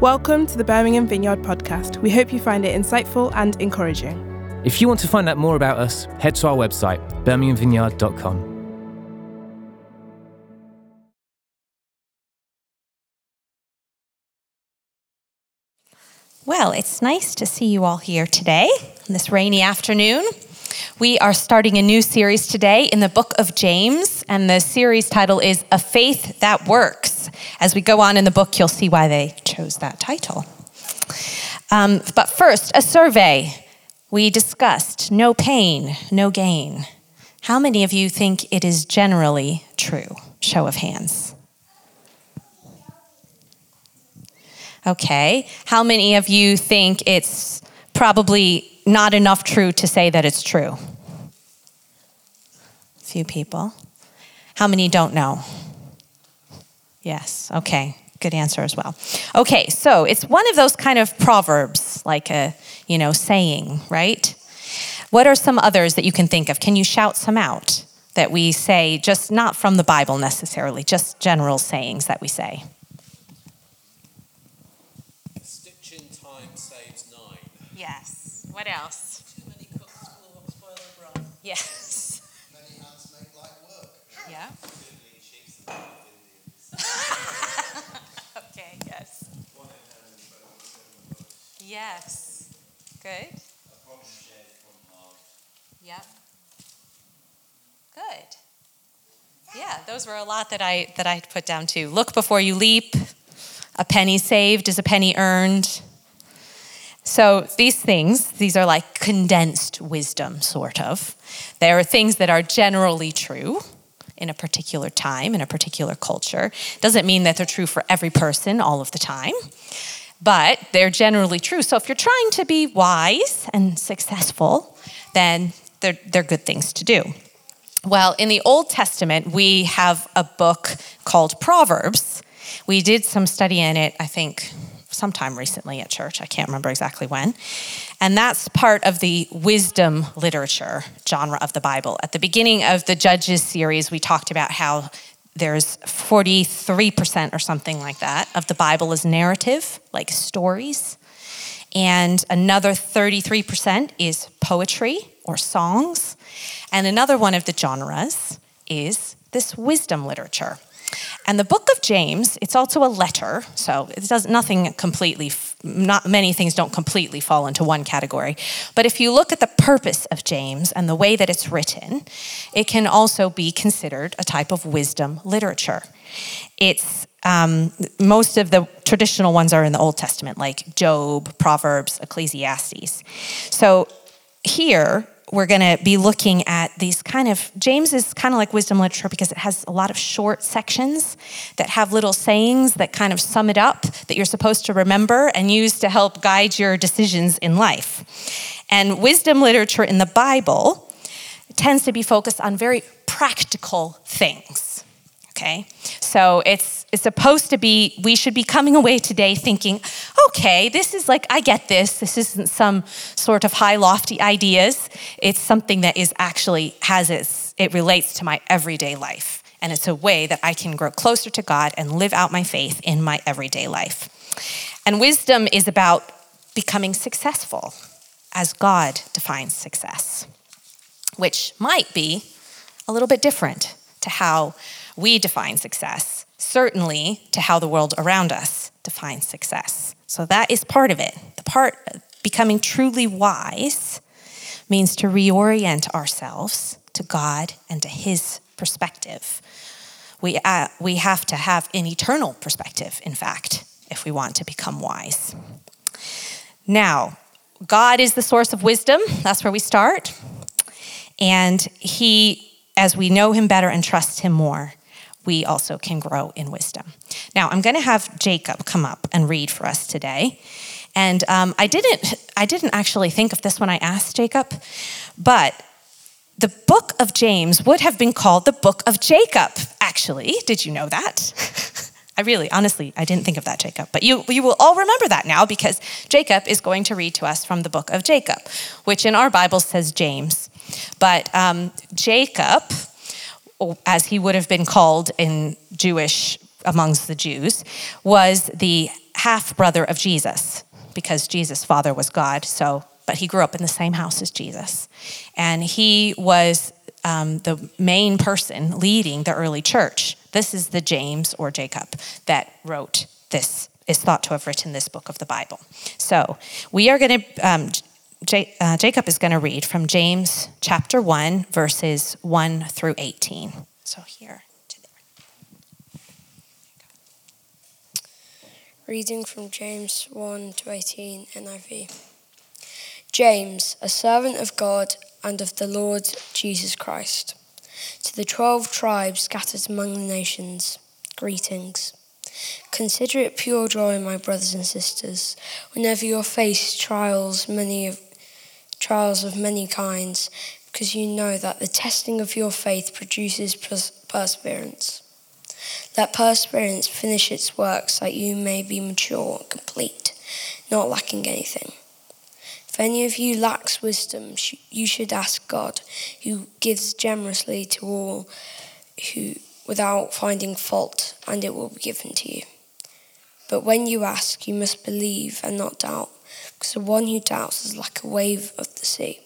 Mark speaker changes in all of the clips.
Speaker 1: Welcome to the Birmingham Vineyard podcast. We hope you find it insightful and encouraging.
Speaker 2: If you want to find out more about us, head to our website, birminghamvineyard.com.
Speaker 3: Well, it's nice to see you all here today on this rainy afternoon. We are starting a new series today in the book of James, and the series title is A Faith That Works. As we go on in the book, you'll see why they chose that title. Um, but first, a survey. We discussed no pain, no gain. How many of you think it is generally true? Show of hands. Okay. How many of you think it's probably not enough true to say that it's true? A few people. How many don't know? Yes. Okay. Good answer as well. Okay, so it's one of those kind of proverbs, like a, you know, saying, right? What are some others that you can think of? Can you shout some out that we say, just not from the Bible necessarily, just general sayings that we say?
Speaker 4: stitch in time saves nine.
Speaker 3: Yes. What else?
Speaker 4: Too many cooks will spoil the broth.
Speaker 3: Yes.
Speaker 4: Many hands make light work.
Speaker 3: Yeah. okay, yes. Yes. Good. Yep. Good. Yeah, those were a lot that I that I put down too. Look before you leap. A penny saved is a penny earned. So these things, these are like condensed wisdom, sort of. They are things that are generally true in a particular time, in a particular culture. Doesn't mean that they're true for every person all of the time, but they're generally true. So if you're trying to be wise and successful, then they're, they're good things to do. Well, in the Old Testament, we have a book called Proverbs. We did some study in it, I think, sometime recently at church. I can't remember exactly when. And that's part of the wisdom literature genre of the Bible. At the beginning of the Judges series, we talked about how there's 43% or something like that of the Bible is narrative, like stories. And another 33% is poetry or songs. And another one of the genres is this wisdom literature. And the book of James, it's also a letter, so it does nothing completely, not many things don't completely fall into one category. But if you look at the purpose of James and the way that it's written, it can also be considered a type of wisdom literature. It's um, most of the traditional ones are in the Old Testament, like Job, Proverbs, Ecclesiastes. So here, we're going to be looking at these kind of James is kind of like wisdom literature because it has a lot of short sections that have little sayings that kind of sum it up that you're supposed to remember and use to help guide your decisions in life. And wisdom literature in the Bible tends to be focused on very practical things. Okay? So it's it's supposed to be we should be coming away today thinking, okay, this is like I get this. This isn't some sort of high lofty ideas. It's something that is actually has its it relates to my everyday life. And it's a way that I can grow closer to God and live out my faith in my everyday life. And wisdom is about becoming successful as God defines success, which might be a little bit different to how we define success, certainly to how the world around us defines success. So that is part of it. The part becoming truly wise means to reorient ourselves to God and to His perspective. We, uh, we have to have an eternal perspective, in fact, if we want to become wise. Now, God is the source of wisdom. That's where we start. And He, as we know Him better and trust Him more, we also can grow in wisdom. Now, I'm going to have Jacob come up and read for us today. And um, I didn't, I didn't actually think of this when I asked Jacob, but the book of James would have been called the book of Jacob. Actually, did you know that? I really, honestly, I didn't think of that, Jacob. But you, you will all remember that now because Jacob is going to read to us from the book of Jacob, which in our Bible says James. But um, Jacob as he would have been called in Jewish amongst the Jews, was the half brother of Jesus because Jesus' father was God. So, but he grew up in the same house as Jesus, and he was um, the main person leading the early church. This is the James or Jacob that wrote this. Is thought to have written this book of the Bible. So we are going to. Um, J- uh, Jacob is going to read from James chapter 1, verses 1 through 18. So here to there.
Speaker 5: Reading from James 1 to 18 NIV. James, a servant of God and of the Lord Jesus Christ, to the twelve tribes scattered among the nations, greetings. Consider it pure joy, my brothers and sisters, whenever you face trials, many of, trials of many kinds, because you know that the testing of your faith produces pers- perseverance. Let perseverance finish its work so that you may be mature and complete, not lacking anything. If any of you lacks wisdom, you should ask God, who gives generously to all who without finding fault, and it will be given to you. But when you ask, you must believe and not doubt, because the one who doubts is like a wave of the sea,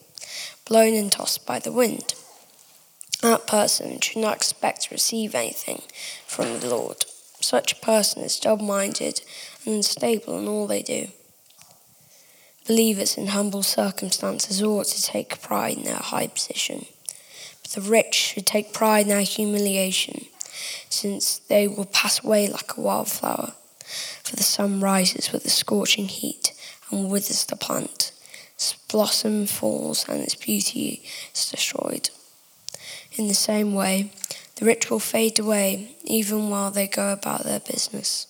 Speaker 5: blown and tossed by the wind. That person should not expect to receive anything from the Lord. Such a person is double minded and unstable in all they do. Believers in humble circumstances ought to take pride in their high position, but the rich should take pride in their humiliation, since they will pass away like a wildflower. For the sun rises with a scorching heat and withers the plant. Its blossom falls and its beauty is destroyed. In the same way, the rich will fade away even while they go about their business.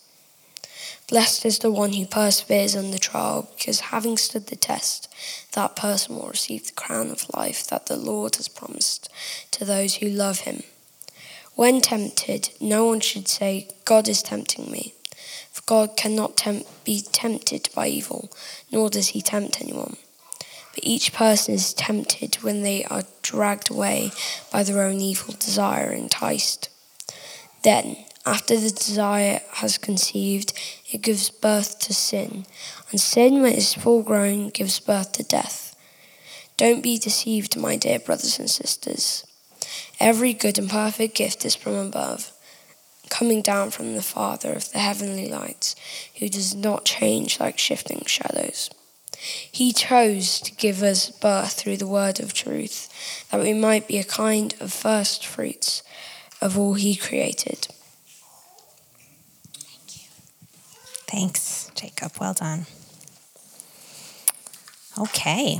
Speaker 5: Blessed is the one who perseveres under trial, because having stood the test, that person will receive the crown of life that the Lord has promised to those who love him. When tempted, no one should say, God is tempting me. For God cannot tempt, be tempted by evil, nor does he tempt anyone. But each person is tempted when they are dragged away by their own evil desire enticed. Then, after the desire has conceived, it gives birth to sin. And sin, when it is full grown, gives birth to death. Don't be deceived, my dear brothers and sisters. Every good and perfect gift is from above, coming down from the Father of the heavenly lights, who does not change like shifting shadows. He chose to give us birth through the word of truth, that we might be a kind of first fruits of all he created. Thank you.
Speaker 3: Thanks, Jacob. Well done. Okay.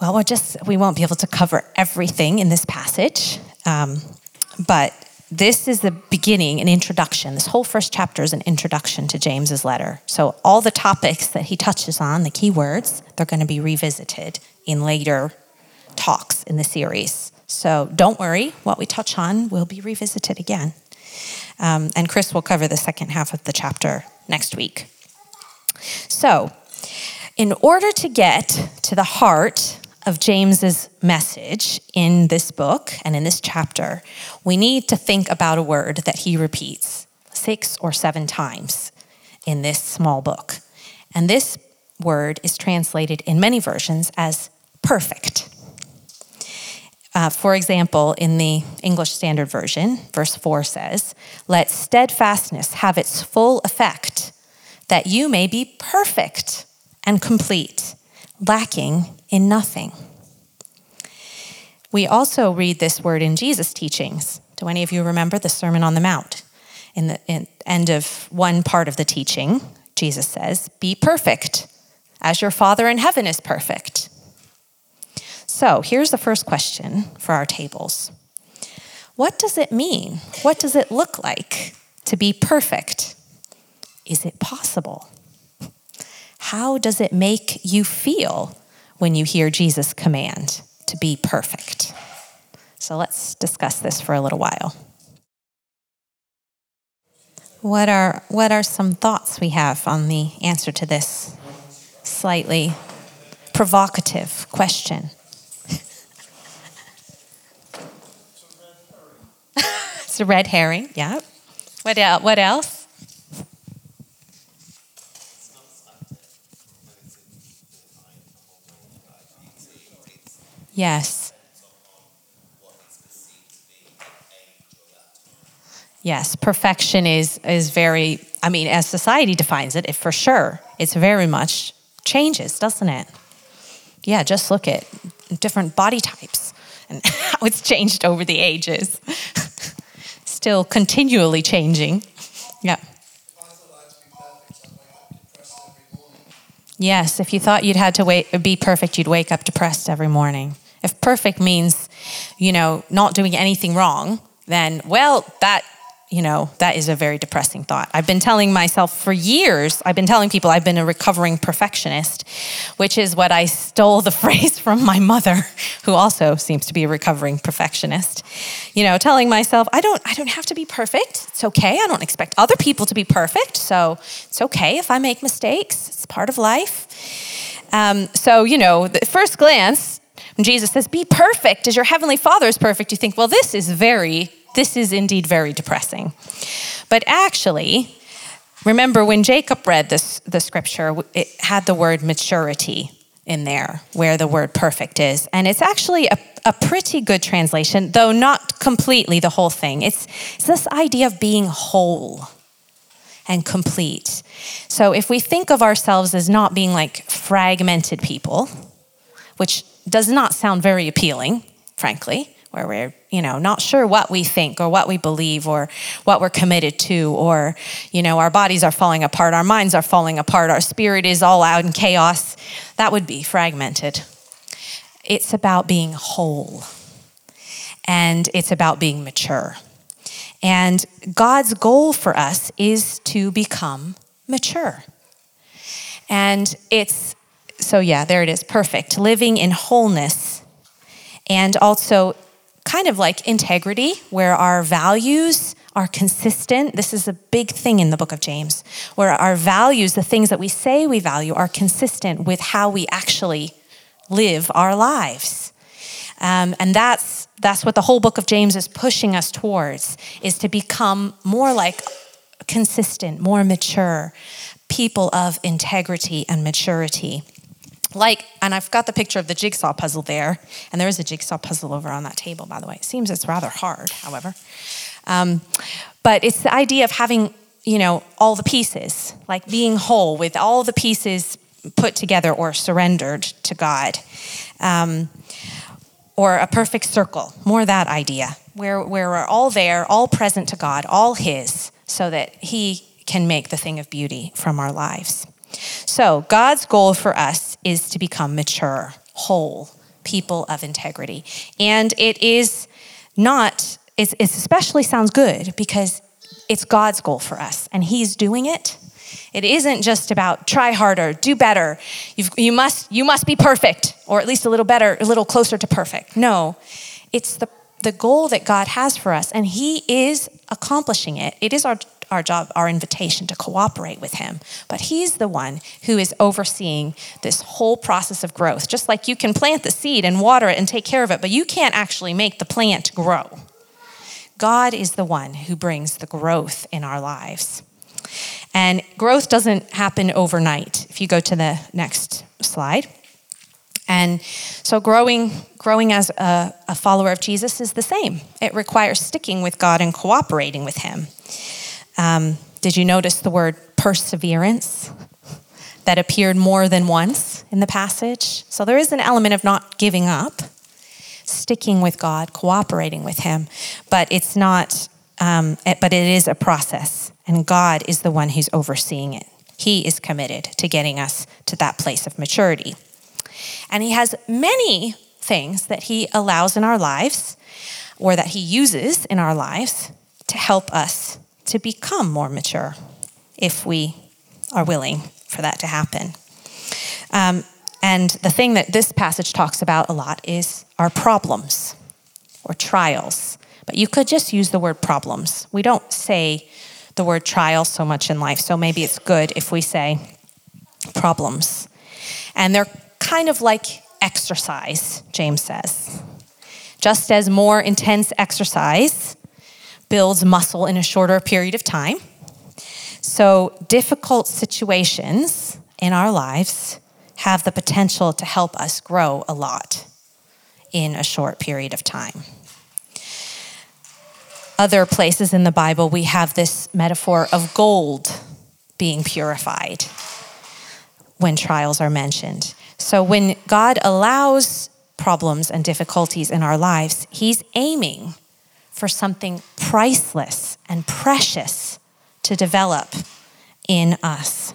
Speaker 3: Well, we're just, we won't be able to cover everything in this passage, um, but this is the beginning, an introduction. This whole first chapter is an introduction to James's letter. So all the topics that he touches on, the key words, they're going to be revisited in later talks in the series. So don't worry, what we touch on will be revisited again. Um, and Chris will cover the second half of the chapter next week. So, in order to get to the heart of James's message in this book and in this chapter, we need to think about a word that he repeats six or seven times in this small book. And this word is translated in many versions as perfect. Uh, for example, in the English Standard Version, verse 4 says, Let steadfastness have its full effect, that you may be perfect and complete, lacking in nothing. We also read this word in Jesus' teachings. Do any of you remember the Sermon on the Mount? In the in end of one part of the teaching, Jesus says, Be perfect, as your Father in heaven is perfect. So here's the first question for our tables What does it mean? What does it look like to be perfect? Is it possible? How does it make you feel when you hear Jesus' command to be perfect? So let's discuss this for a little while. What are, what are some thoughts we have on the answer to this slightly provocative question? it's a red herring, yeah. What, el- what else? Yes. Yes, perfection is is very I mean as society defines it, it for sure it's very much changes, doesn't it? Yeah, just look at different body types and how it's changed over the ages. Still continually changing. Yeah. Yes, if you thought you'd had to wait, be perfect, you'd wake up depressed every morning. If perfect means, you know, not doing anything wrong, then, well, that, you know, that is a very depressing thought. I've been telling myself for years, I've been telling people I've been a recovering perfectionist, which is what I stole the phrase from my mother, who also seems to be a recovering perfectionist. You know, telling myself, I don't, I don't have to be perfect. It's okay. I don't expect other people to be perfect. So it's okay if I make mistakes. It's part of life. Um, so, you know, the first glance, when Jesus says, Be perfect as your heavenly Father is perfect, you think, well, this is very, this is indeed very depressing. But actually, remember when Jacob read this, the scripture, it had the word maturity in there, where the word perfect is. And it's actually a, a pretty good translation, though not completely the whole thing. It's, it's this idea of being whole and complete. So if we think of ourselves as not being like fragmented people, which does not sound very appealing, frankly, where we're, you know, not sure what we think or what we believe or what we're committed to, or, you know, our bodies are falling apart, our minds are falling apart, our spirit is all out in chaos, that would be fragmented. It's about being whole and it's about being mature. And God's goal for us is to become mature. And it's, so yeah, there it is, perfect. Living in wholeness and also kind of like integrity, where our values are consistent. This is a big thing in the book of James, where our values, the things that we say we value, are consistent with how we actually live our lives. Um, and that's that's what the whole book of James is pushing us towards is to become more like consistent, more mature people of integrity and maturity. Like, and I've got the picture of the jigsaw puzzle there, and there is a jigsaw puzzle over on that table, by the way. It seems it's rather hard, however. Um, but it's the idea of having, you know, all the pieces, like being whole with all the pieces put together or surrendered to God. Um, or a perfect circle, more that idea, where, where we're all there, all present to God, all His, so that He can make the thing of beauty from our lives. So, God's goal for us is to become mature, whole people of integrity. And it is not, it especially sounds good because it's God's goal for us, and He's doing it. It isn't just about try harder, do better. You've, you must you must be perfect, or at least a little better, a little closer to perfect. No, it's the the goal that God has for us, and He is accomplishing it. It is our our job, our invitation to cooperate with Him. But He's the one who is overseeing this whole process of growth. Just like you can plant the seed and water it and take care of it, but you can't actually make the plant grow. God is the one who brings the growth in our lives. And growth doesn't happen overnight. If you go to the next slide. And so growing, growing as a, a, follower of Jesus is the same. It requires sticking with God and cooperating with Him. Um, did you notice the word perseverance that appeared more than once in the passage? So there is an element of not giving up, sticking with God, cooperating with Him, but it's not. Um, it, but it is a process, and God is the one who's overseeing it. He is committed to getting us to that place of maturity. And He has many things that He allows in our lives or that He uses in our lives to help us to become more mature if we are willing for that to happen. Um, and the thing that this passage talks about a lot is our problems or trials. But you could just use the word problems. We don't say the word trial so much in life, so maybe it's good if we say problems. And they're kind of like exercise, James says. Just as more intense exercise builds muscle in a shorter period of time, so difficult situations in our lives have the potential to help us grow a lot in a short period of time. Other places in the Bible, we have this metaphor of gold being purified when trials are mentioned. So when God allows problems and difficulties in our lives, He's aiming for something priceless and precious to develop in us.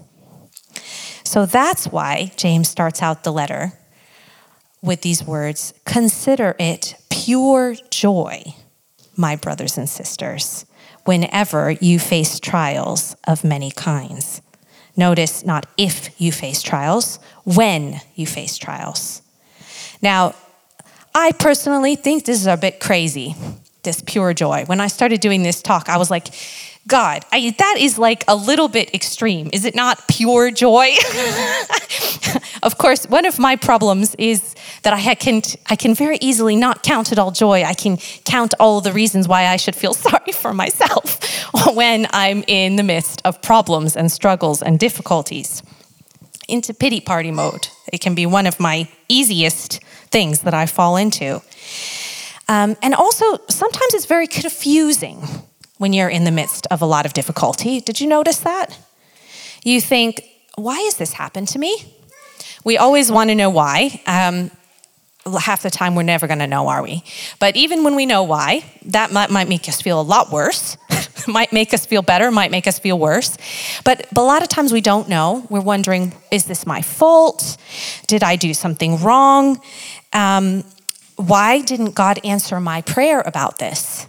Speaker 3: So that's why James starts out the letter with these words Consider it pure joy, my brothers and sisters, whenever you face trials of many kinds. Notice not if you face trials, when you face trials. Now, I personally think this is a bit crazy, this pure joy. When I started doing this talk, I was like, God, I, that is like a little bit extreme. Is it not pure joy? of course, one of my problems is that I can, I can very easily not count it all joy. I can count all the reasons why I should feel sorry for myself when I'm in the midst of problems and struggles and difficulties. Into pity party mode. It can be one of my easiest things that I fall into. Um, and also, sometimes it's very confusing when you're in the midst of a lot of difficulty. Did you notice that? You think, why has this happened to me? We always want to know why. Um, half the time we're never going to know, are we? But even when we know why, that might, might make us feel a lot worse. might make us feel better, might make us feel worse. But, but a lot of times we don't know. We're wondering, is this my fault? Did I do something wrong? Um, why didn't God answer my prayer about this?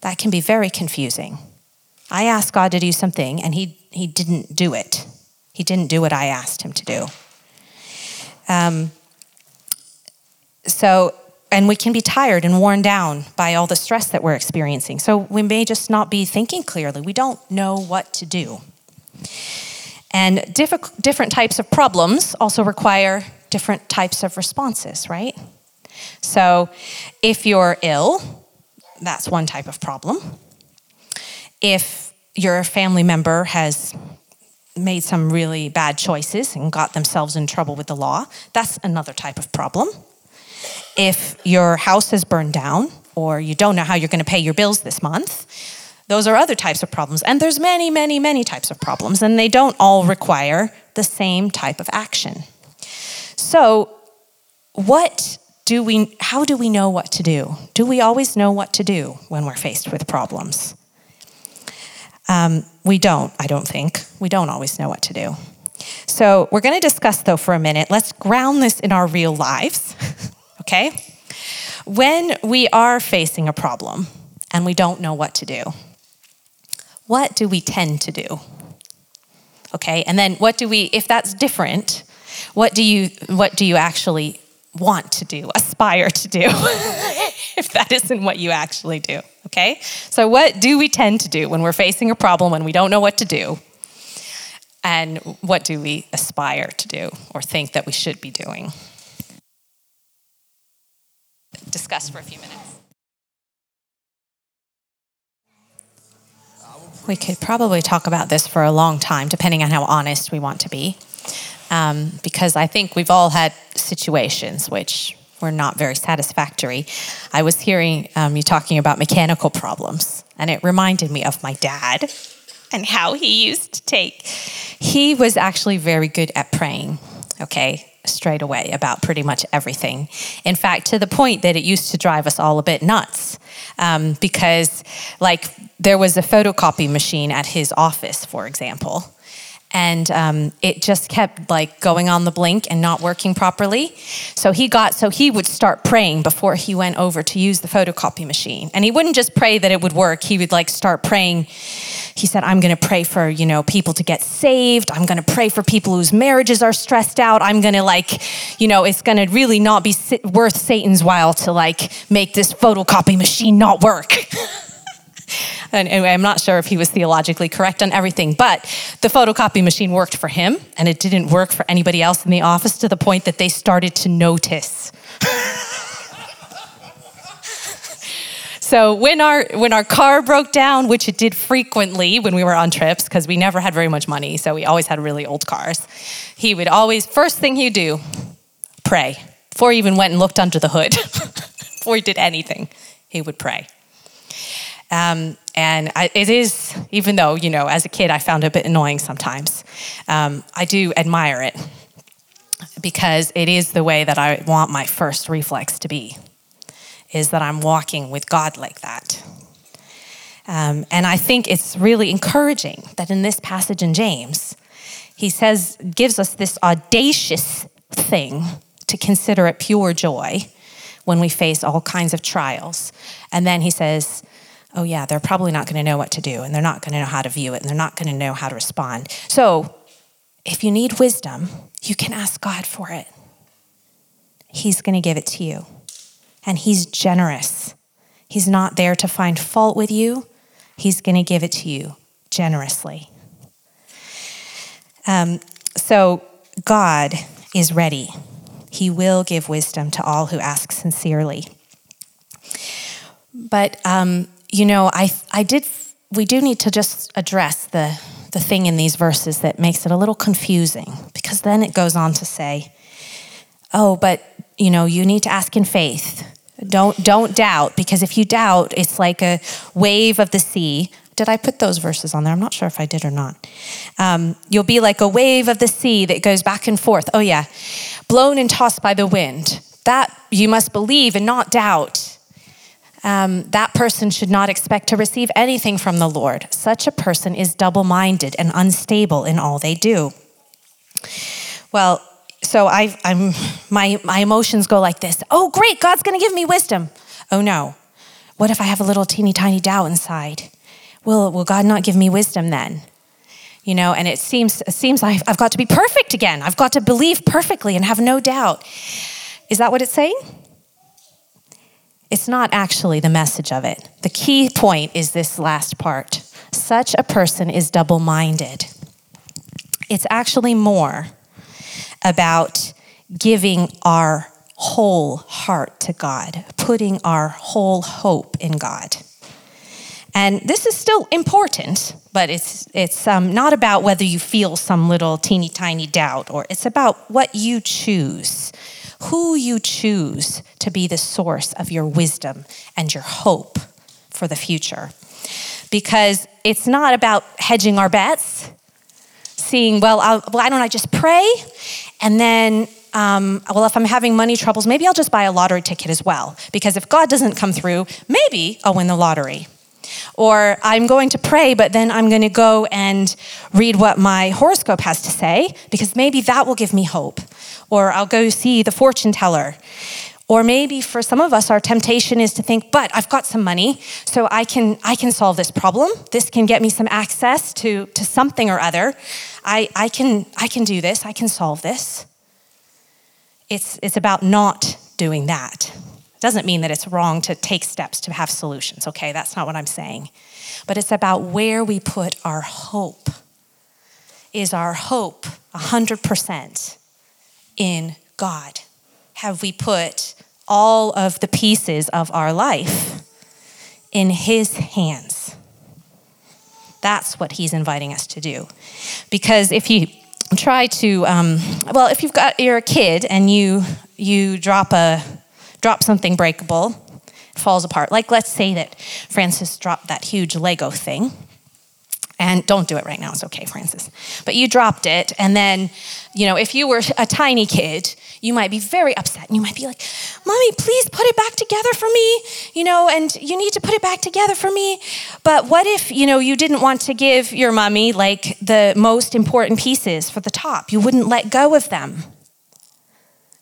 Speaker 3: That can be very confusing. I asked God to do something and he, he didn't do it. He didn't do what I asked him to do. Um, so, and we can be tired and worn down by all the stress that we're experiencing. So we may just not be thinking clearly. We don't know what to do. And diff- different types of problems also require different types of responses, right? So if you're ill, that's one type of problem. If your family member has made some really bad choices and got themselves in trouble with the law, that's another type of problem. If your house has burned down or you don't know how you're going to pay your bills this month, those are other types of problems. And there's many, many, many types of problems, and they don't all require the same type of action. So, what do we how do we know what to do? Do we always know what to do when we're faced with problems? Um, we don't, I don't think. We don't always know what to do. So, we're going to discuss, though, for a minute. Let's ground this in our real lives, okay? When we are facing a problem and we don't know what to do, what do we tend to do? Okay, and then what do we, if that's different, what do you, what do you actually want to do, aspire to do, if that isn't what you actually do? Okay, so what do we tend to do when we're facing a problem when we don't know what to do? And what do we aspire to do or think that we should be doing? Discuss for a few minutes. We could probably talk about this for a long time, depending on how honest we want to be. Um, because I think we've all had situations which were not very satisfactory. I was hearing um, you talking about mechanical problems, and it reminded me of my dad and how he used to take. He was actually very good at praying, okay, straight away about pretty much everything. In fact, to the point that it used to drive us all a bit nuts um, because, like, there was a photocopy machine at his office, for example and um, it just kept like going on the blink and not working properly. So he got so he would start praying before he went over to use the photocopy machine. And he wouldn't just pray that it would work. He would like start praying. He said i'm going to pray for you know people to get saved. I'm going to pray for people whose marriages are stressed out. I'm going to like you know it's going to really not be worth satan's while to like make this photocopy machine not work And I'm not sure if he was theologically correct on everything, but the photocopy machine worked for him, and it didn't work for anybody else in the office to the point that they started to notice. so when our when our car broke down, which it did frequently when we were on trips, because we never had very much money, so we always had really old cars, he would always first thing he'd do, pray Before he even went and looked under the hood, before he did anything, he would pray. Um, and I, it is, even though, you know, as a kid I found it a bit annoying sometimes, um, I do admire it because it is the way that I want my first reflex to be, is that I'm walking with God like that. Um, and I think it's really encouraging that in this passage in James, he says, gives us this audacious thing to consider it pure joy when we face all kinds of trials. And then he says, oh, yeah, they're probably not going to know what to do, and they're not going to know how to view it, and they're not going to know how to respond. So, if you need wisdom, you can ask God for it. He's going to give it to you. And He's generous. He's not there to find fault with you, He's going to give it to you generously. Um, so, God is ready. He will give wisdom to all who ask sincerely. But um, you know, I, I did, we do need to just address the, the thing in these verses that makes it a little confusing because then it goes on to say, oh, but, you know, you need to ask in faith. Don't, don't doubt because if you doubt, it's like a wave of the sea. Did I put those verses on there? I'm not sure if I did or not. Um, you'll be like a wave of the sea that goes back and forth. Oh, yeah. Blown and tossed by the wind. That you must believe and not doubt um, that person should not expect to receive anything from the Lord. Such a person is double minded and unstable in all they do. Well, so I, am my, my emotions go like this Oh, great, God's going to give me wisdom. Oh, no. What if I have a little teeny tiny doubt inside? Will, will God not give me wisdom then? You know, and it seems, it seems like I've got to be perfect again. I've got to believe perfectly and have no doubt. Is that what it's saying? It's not actually the message of it. The key point is this last part. Such a person is double minded. It's actually more about giving our whole heart to God, putting our whole hope in God. And this is still important, but it's, it's um, not about whether you feel some little teeny tiny doubt, or it's about what you choose who you choose to be the source of your wisdom and your hope for the future. Because it's not about hedging our bets, seeing, well, I'll, why don't I just pray? And then, um, well, if I'm having money troubles, maybe I'll just buy a lottery ticket as well. Because if God doesn't come through, maybe I'll win the lottery. Or I'm going to pray, but then I'm going to go and read what my horoscope has to say, because maybe that will give me hope. Or I'll go see the fortune teller. Or maybe for some of us, our temptation is to think, but I've got some money, so I can, I can solve this problem. This can get me some access to, to something or other. I, I, can, I can do this, I can solve this. It's, it's about not doing that. It Doesn't mean that it's wrong to take steps to have solutions, okay? That's not what I'm saying. But it's about where we put our hope. Is our hope 100% in God? Have we put all of the pieces of our life in His hands? That's what He's inviting us to do. Because if you try to, um, well, if you've got, you're a kid and you, you drop a, drop something breakable, falls apart. Like let's say that Francis dropped that huge Lego thing. And don't do it right now, it's okay, Francis. But you dropped it, and then, you know, if you were a tiny kid, you might be very upset and you might be like, Mommy, please put it back together for me, you know, and you need to put it back together for me. But what if, you know, you didn't want to give your mommy like the most important pieces for the top? You wouldn't let go of them.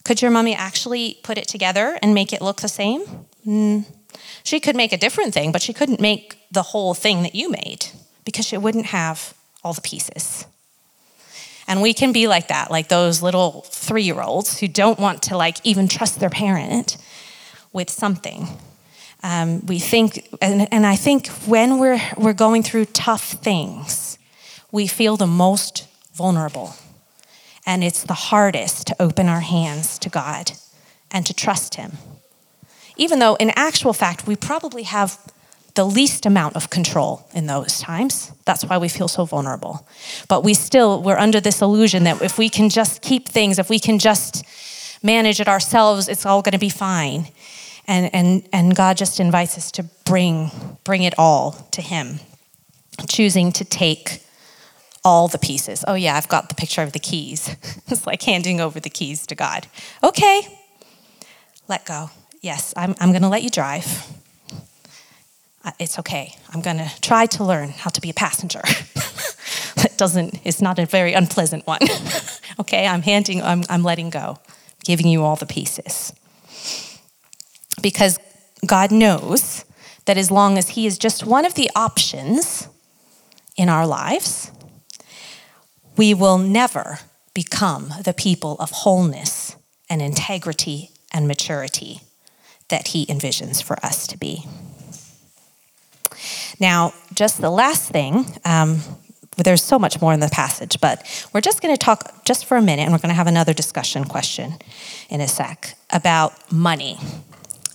Speaker 3: Could your mommy actually put it together and make it look the same? Mm. She could make a different thing, but she couldn't make the whole thing that you made because she wouldn't have all the pieces. And we can be like that, like those little three year olds who don't want to like even trust their parent with something. Um, we think, and, and I think when we're, we're going through tough things, we feel the most vulnerable and it's the hardest to open our hands to God and to trust Him. Even though, in actual fact, we probably have the least amount of control in those times. That's why we feel so vulnerable. But we still, we're under this illusion that if we can just keep things, if we can just manage it ourselves, it's all going to be fine. And, and, and God just invites us to bring, bring it all to Him, choosing to take all the pieces. Oh, yeah, I've got the picture of the keys. it's like handing over the keys to God. Okay, let go. Yes, I'm, I'm going to let you drive. Uh, It's okay. I'm going to try to learn how to be a passenger. that doesn't, it's not a very unpleasant one. okay, I'm handing, I'm, I'm letting go, giving you all the pieces. Because God knows that as long as He is just one of the options in our lives, we will never become the people of wholeness and integrity and maturity that He envisions for us to be. Now, just the last thing, um, there's so much more in the passage, but we're just going to talk just for a minute, and we're going to have another discussion question in a sec about money.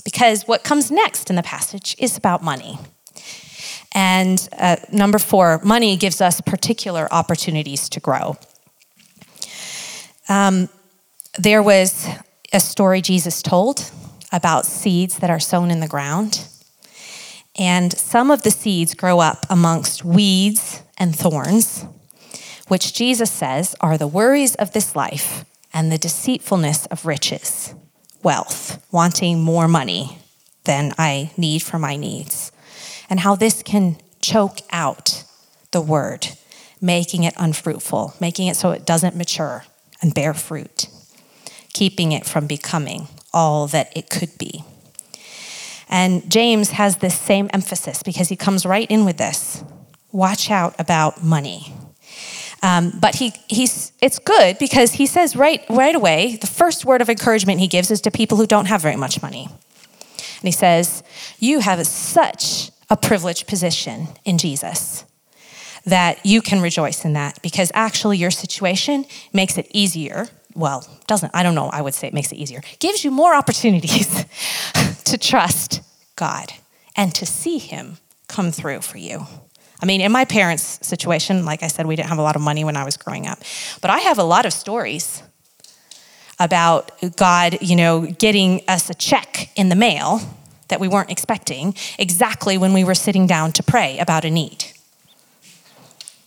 Speaker 3: Because what comes next in the passage is about money. And uh, number four, money gives us particular opportunities to grow. Um, there was a story Jesus told about seeds that are sown in the ground. And some of the seeds grow up amongst weeds and thorns, which Jesus says are the worries of this life and the deceitfulness of riches, wealth, wanting more money than I need for my needs, and how this can choke out the word, making it unfruitful, making it so it doesn't mature and bear fruit, keeping it from becoming all that it could be. And James has this same emphasis because he comes right in with this watch out about money. Um, but he, he's, it's good because he says right, right away, the first word of encouragement he gives is to people who don't have very much money. And he says, You have such a privileged position in Jesus that you can rejoice in that because actually your situation makes it easier. Well, doesn't, I don't know, I would say it makes it easier. Gives you more opportunities to trust God and to see Him come through for you. I mean, in my parents' situation, like I said, we didn't have a lot of money when I was growing up, but I have a lot of stories about God, you know, getting us a check in the mail that we weren't expecting exactly when we were sitting down to pray about a need.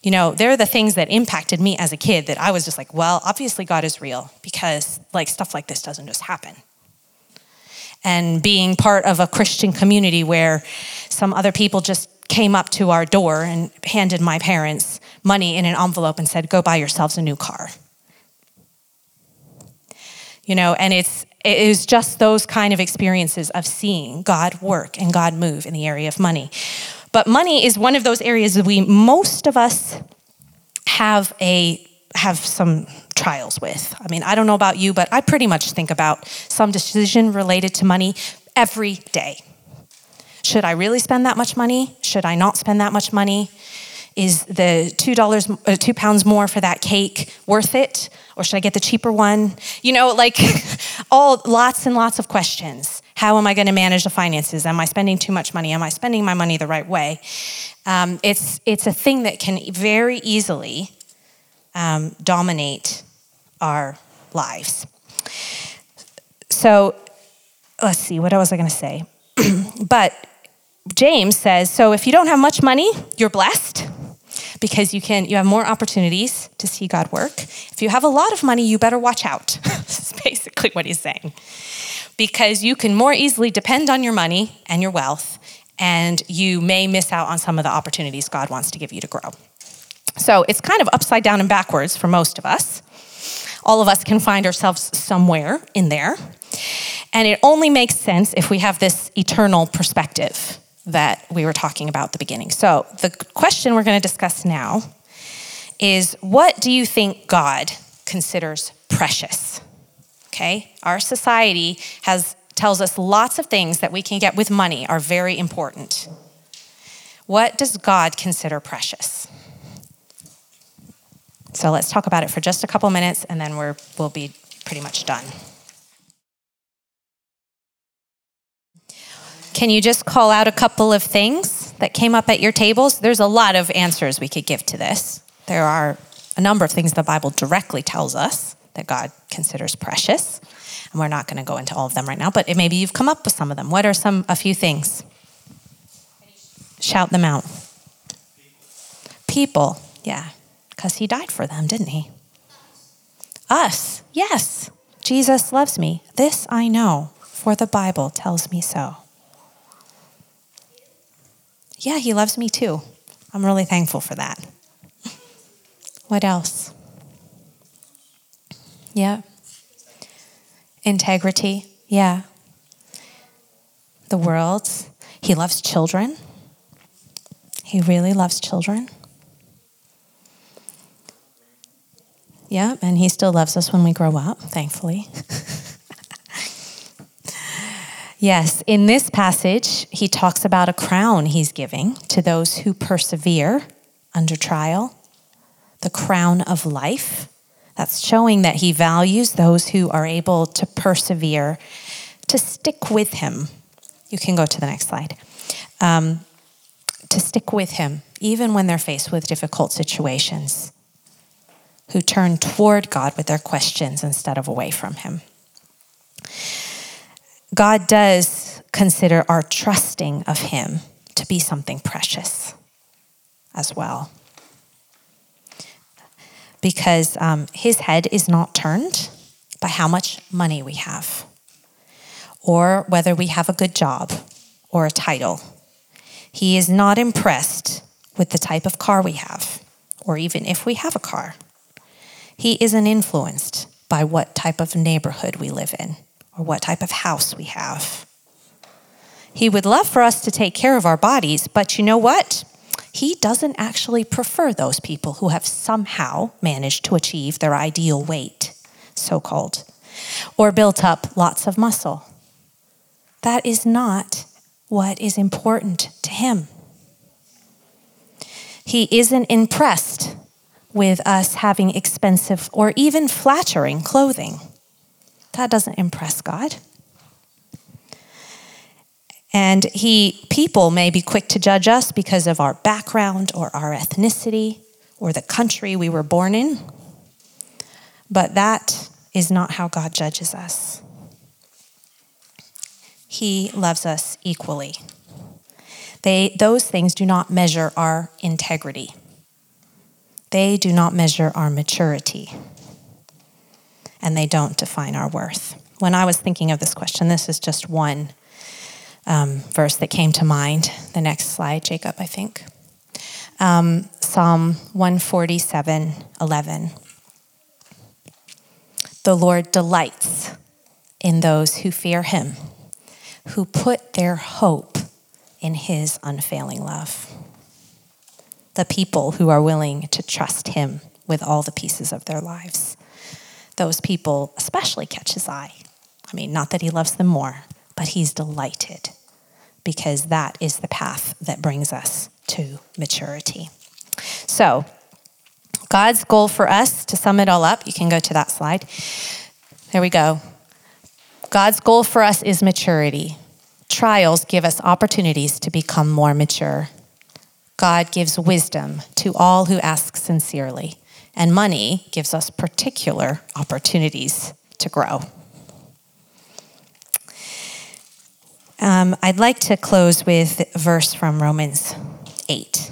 Speaker 3: You know, there are the things that impacted me as a kid that I was just like, well, obviously God is real because like stuff like this doesn't just happen. And being part of a Christian community where some other people just came up to our door and handed my parents money in an envelope and said, go buy yourselves a new car. You know, and it's it is just those kind of experiences of seeing God work and God move in the area of money. But money is one of those areas that we most of us have a have some trials with. I mean, I don't know about you, but I pretty much think about some decision related to money every day. Should I really spend that much money? Should I not spend that much money? Is the two dollars, uh, two pounds more for that cake worth it, or should I get the cheaper one? You know, like all lots and lots of questions. How am I going to manage the finances? Am I spending too much money? Am I spending my money the right way? Um, it's it's a thing that can very easily um, dominate our lives. So let's see, what was I going to say? but James says, so if you don't have much money, you're blessed because you can you have more opportunities to see God work. If you have a lot of money, you better watch out. That's basically what he's saying. Because you can more easily depend on your money and your wealth and you may miss out on some of the opportunities God wants to give you to grow. So it's kind of upside down and backwards for most of us. All of us can find ourselves somewhere in there. And it only makes sense if we have this eternal perspective that we were talking about at the beginning. So, the question we're going to discuss now is what do you think God considers precious? Okay? Our society has tells us lots of things that we can get with money are very important. What does God consider precious? So let's talk about it for just a couple minutes and then we're, we'll be pretty much done. Can you just call out a couple of things that came up at your tables? There's a lot of answers we could give to this. There are a number of things the Bible directly tells us that God considers precious. And we're not going to go into all of them right now, but maybe you've come up with some of them. What are some a few things? Shout them out. People, yeah, because he died for them, didn't he? Us, yes. Jesus loves me. This I know, for the Bible tells me so. Yeah, he loves me too. I'm really thankful for that. What else? Yeah. Integrity. Yeah. The world. He loves children. He really loves children. Yeah, and he still loves us when we grow up, thankfully. yes, in this passage, he talks about a crown he's giving to those who persevere under trial, the crown of life. That's showing that he values those who are able to persevere, to stick with him. You can go to the next slide. Um, to stick with him, even when they're faced with difficult situations who turn toward God with their questions instead of away from Him. God does consider our trusting of Him to be something precious as well. Because um, His head is not turned by how much money we have, or whether we have a good job or a title. He is not impressed with the type of car we have, or even if we have a car. He isn't influenced by what type of neighborhood we live in or what type of house we have. He would love for us to take care of our bodies, but you know what? He doesn't actually prefer those people who have somehow managed to achieve their ideal weight, so called, or built up lots of muscle. That is not what is important to him. He isn't impressed with us having expensive or even flattering clothing. That doesn't impress God. And he people may be quick to judge us because of our background or our ethnicity or the country we were born in. But that is not how God judges us. He loves us equally. They, those things do not measure our integrity. They do not measure our maturity, and they don't define our worth. When I was thinking of this question, this is just one um, verse that came to mind. The next slide, Jacob, I think. Um, Psalm 147 11. The Lord delights in those who fear him, who put their hope in his unfailing love the people who are willing to trust Him with all the pieces of their lives. Those people especially catch His eye. I mean, not that He loves them more, but He's delighted because that is the path that brings us to maturity. So, God's goal for us, to sum it all up, you can go to that slide. There we go. God's goal for us is maturity. Trials give us opportunities to become more mature. God gives wisdom to all who ask sincerely, and money gives us particular opportunities to grow. Um, I'd like to close with a verse from Romans 8,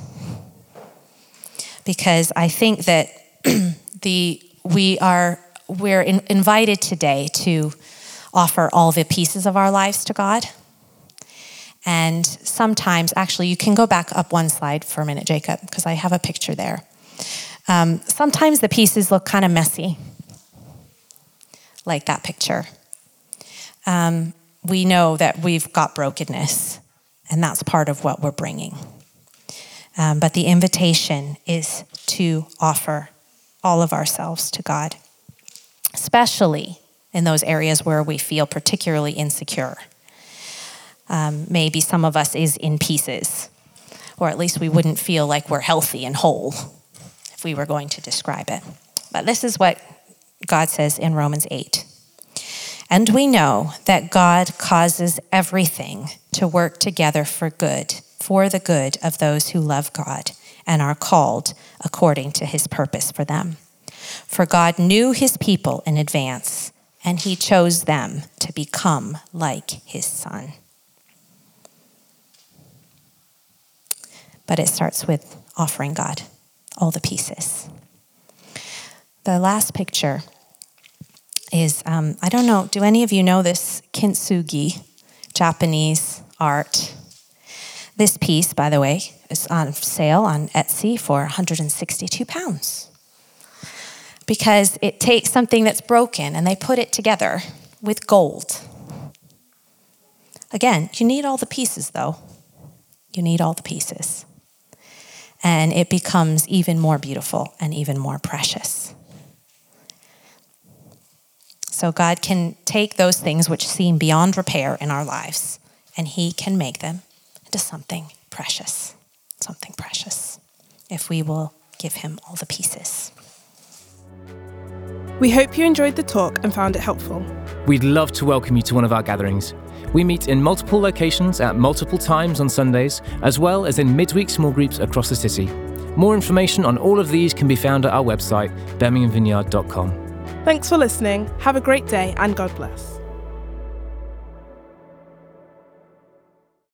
Speaker 3: because I think that the we are we're in, invited today to offer all the pieces of our lives to God and sometimes, actually, you can go back up one slide for a minute, Jacob, because I have a picture there. Um, sometimes the pieces look kind of messy, like that picture. Um, we know that we've got brokenness, and that's part of what we're bringing. Um, but the invitation is to offer all of ourselves to God, especially in those areas where we feel particularly insecure um, maybe some of us is in pieces, or at least we wouldn't feel like we're healthy and whole if we were going to describe it. But this is what God says in Romans 8. And we know that God causes everything to work together for good, for the good of those who love God and are called according to his purpose for them. For God knew his people in advance and he chose them to become like his son. But it starts with offering God all the pieces. The last picture is um, I don't know, do any of you know this kintsugi, Japanese art? This piece, by the way, is on sale on Etsy for 162 pounds. Because it takes something that's broken and they put it together with gold. Again, you need all the pieces though. You need all the pieces. And it becomes even more beautiful and even more precious. So God can take those things which seem beyond repair in our lives and He can make them into something precious. Something precious. If we will give Him all the pieces.
Speaker 1: We hope you enjoyed the talk and found it helpful.
Speaker 2: We'd love to welcome you to one of our gatherings. We meet in multiple locations at multiple times on Sundays, as well as in midweek small groups across the city. More information on all of these can be found at our website, birminghamvineyard.com.
Speaker 1: Thanks for listening. Have a great day and God bless.